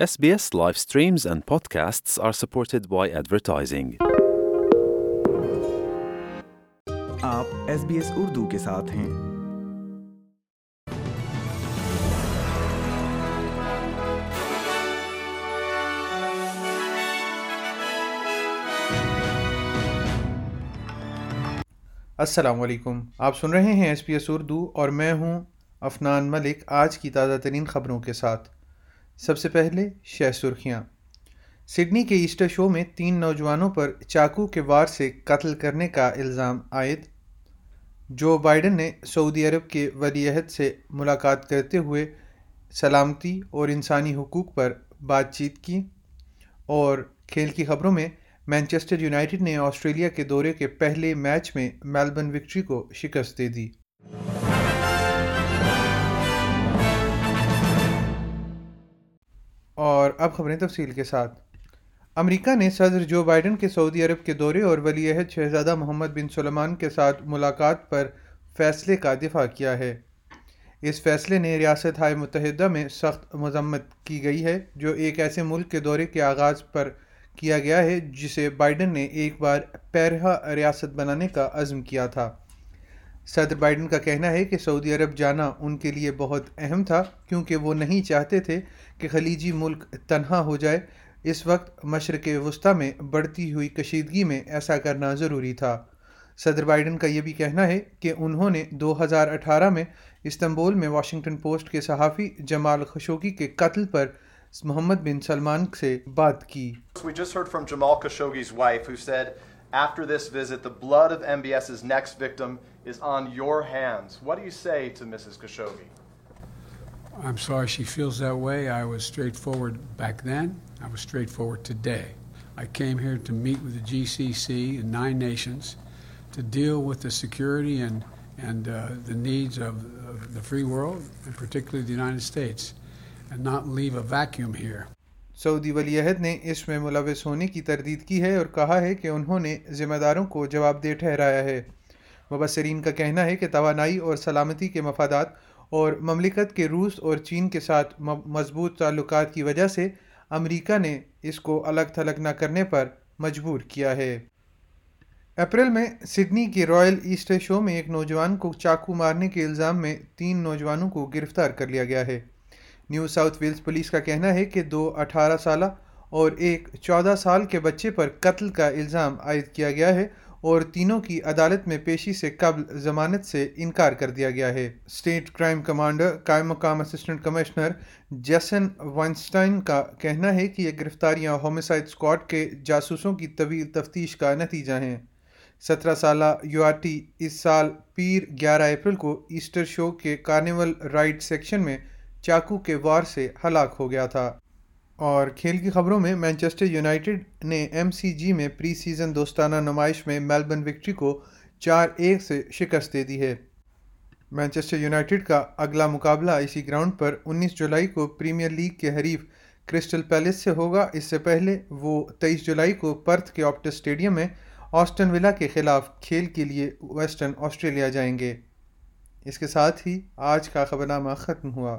SBS live streams and podcasts are supported by advertising. آپ S B S Urdu کے ساتھ ہیں۔ السلام علیکم۔ آپ سن رہے ہیں ایس پی ایس اردو اور میں ہوں افنان ملک آج کی تازہ ترین خبروں کے ساتھ۔ سب سے پہلے شہ سرخیاں۔ سڈنی کے ایسٹر شو میں تین نوجوانوں پر چاقو کے وار سے قتل کرنے کا الزام عائد۔ جو بائیڈن نے سعودی عرب کے ولی عہد سے ملاقات کرتے ہوئے سلامتی اور انسانی حقوق پر بات چیت کی اور کھیل کی خبروں میں مینچسٹر یونائٹڈ نے آسٹریلیا کے دورے کے پہلے میچ میں میلبرن وکٹری کو شکست دے دی۔ اور اب خبریں تفصیل کے ساتھ۔ امریکہ نے صدر جو بائیڈن کے سعودی عرب کے دورے اور ولی عہد شہزادہ محمد بن سلمان کے ساتھ ملاقات پر فیصلے کا دفاع کیا ہے۔ اس فیصلے نے ریاست ہائے متحدہ میں سخت مذمت کی گئی ہے، جو ایک ایسے ملک کے دورے کے آغاز پر کیا گیا ہے، جسے بائیڈن نے ایک بار پیرہا ریاست بنانے کا عزم کیا تھا۔ صدر بائیڈن کا کہنا ہے کہ سعودی عرب جانا ان کے لیے بہت اہم تھا، کیونکہ وہ نہیں چاہتے تھے کہ خلیجی ملک تنہا ہو جائے۔ اس وقت مشرق وسطی میں بڑھتی ہوئی کشیدگی میں ایسا کرنا ضروری تھا۔ صدر بائیڈن کا یہ بھی کہنا ہے کہ انہوں نے دو ہزار اٹھارہ میں استنبول میں واشنگٹن پوسٹ کے صحافی جمال خشوگی کے قتل پر محمد بن سلمان سے بات کی۔ After this visit, the blood of MBS's next victim is on your hands. What do you say to Mrs. Khashoggi? I'm sorry she feels that way. I was straightforward back then. I was straightforward today. I came here to meet with the GCC and nine nations to deal with the security and, and uh, the needs of, of the free world, and particularly the United States, and not leave a vacuum here. سعودی ولی عہد نے اس میں ملوث ہونے کی تردید کی ہے اور کہا ہے کہ انہوں نے ذمہ داروں کو جواب دہ ٹھہرایا ہے۔ مبصرین کا کہنا ہے کہ توانائی اور سلامتی کے مفادات اور مملکت کے روس اور چین کے ساتھ مضبوط تعلقات کی وجہ سے امریکہ نے اس کو الگ تھلگ نہ کرنے پر مجبور کیا ہے۔ اپریل میں سڈنی کے رائل ایسٹر شو میں ایک نوجوان کو چاقو مارنے کے الزام میں تین نوجوانوں کو گرفتار کر لیا گیا ہے۔ نیو ساؤتھ ویلز پولیس کا کہنا ہے کہ دو اٹھارہ سالہ اور ایک چودہ سال کے بچے پر قتل کا الزام عائد کیا گیا ہے اور تینوں کی عدالت میں پیشی سے قبل ضمانت سے انکار کر دیا گیا ہے۔ اسٹیٹ کرائم کمانڈر، قائم مقام اسسٹنٹ کمشنر جیسن وائنسٹائن کا کہنا ہے کہ یہ گرفتاریاں ہومسائڈ اسکواڈ کے جاسوسوں کی طویل تفتیش کا نتیجہ ہیں۔ سترہ سالہ یو آر ٹی اس سال پیر گیارہ اپریل کو ایسٹر شو کے کارنیول رائڈ سیکشن میں چاقو کے وار سے ہلاک ہو گیا تھا۔ اور کھیل کی خبروں میں مینچسٹر یونائٹڈ نے ایم سی جی میں پری سیزن دوستانہ نمائش میں میلبرن وکٹری کو چار ایک سے شکست دے دی ہے۔ مینچسٹر یونائٹڈ کا اگلا مقابلہ اسی گراؤنڈ پر انیس جولائی کو پریمیئر لیگ کے حریف کرسٹل پیلس سے ہوگا۔ اس سے پہلے وہ تیئیس جولائی کو پرتھ کے آپٹس اسٹیڈیم میں آسٹن ولا کے خلاف کھیل کے لیے ویسٹرن آسٹریلیا جائیں گے۔ اس کے ساتھ ہی آج کا خبرنامہ ختم ہوا۔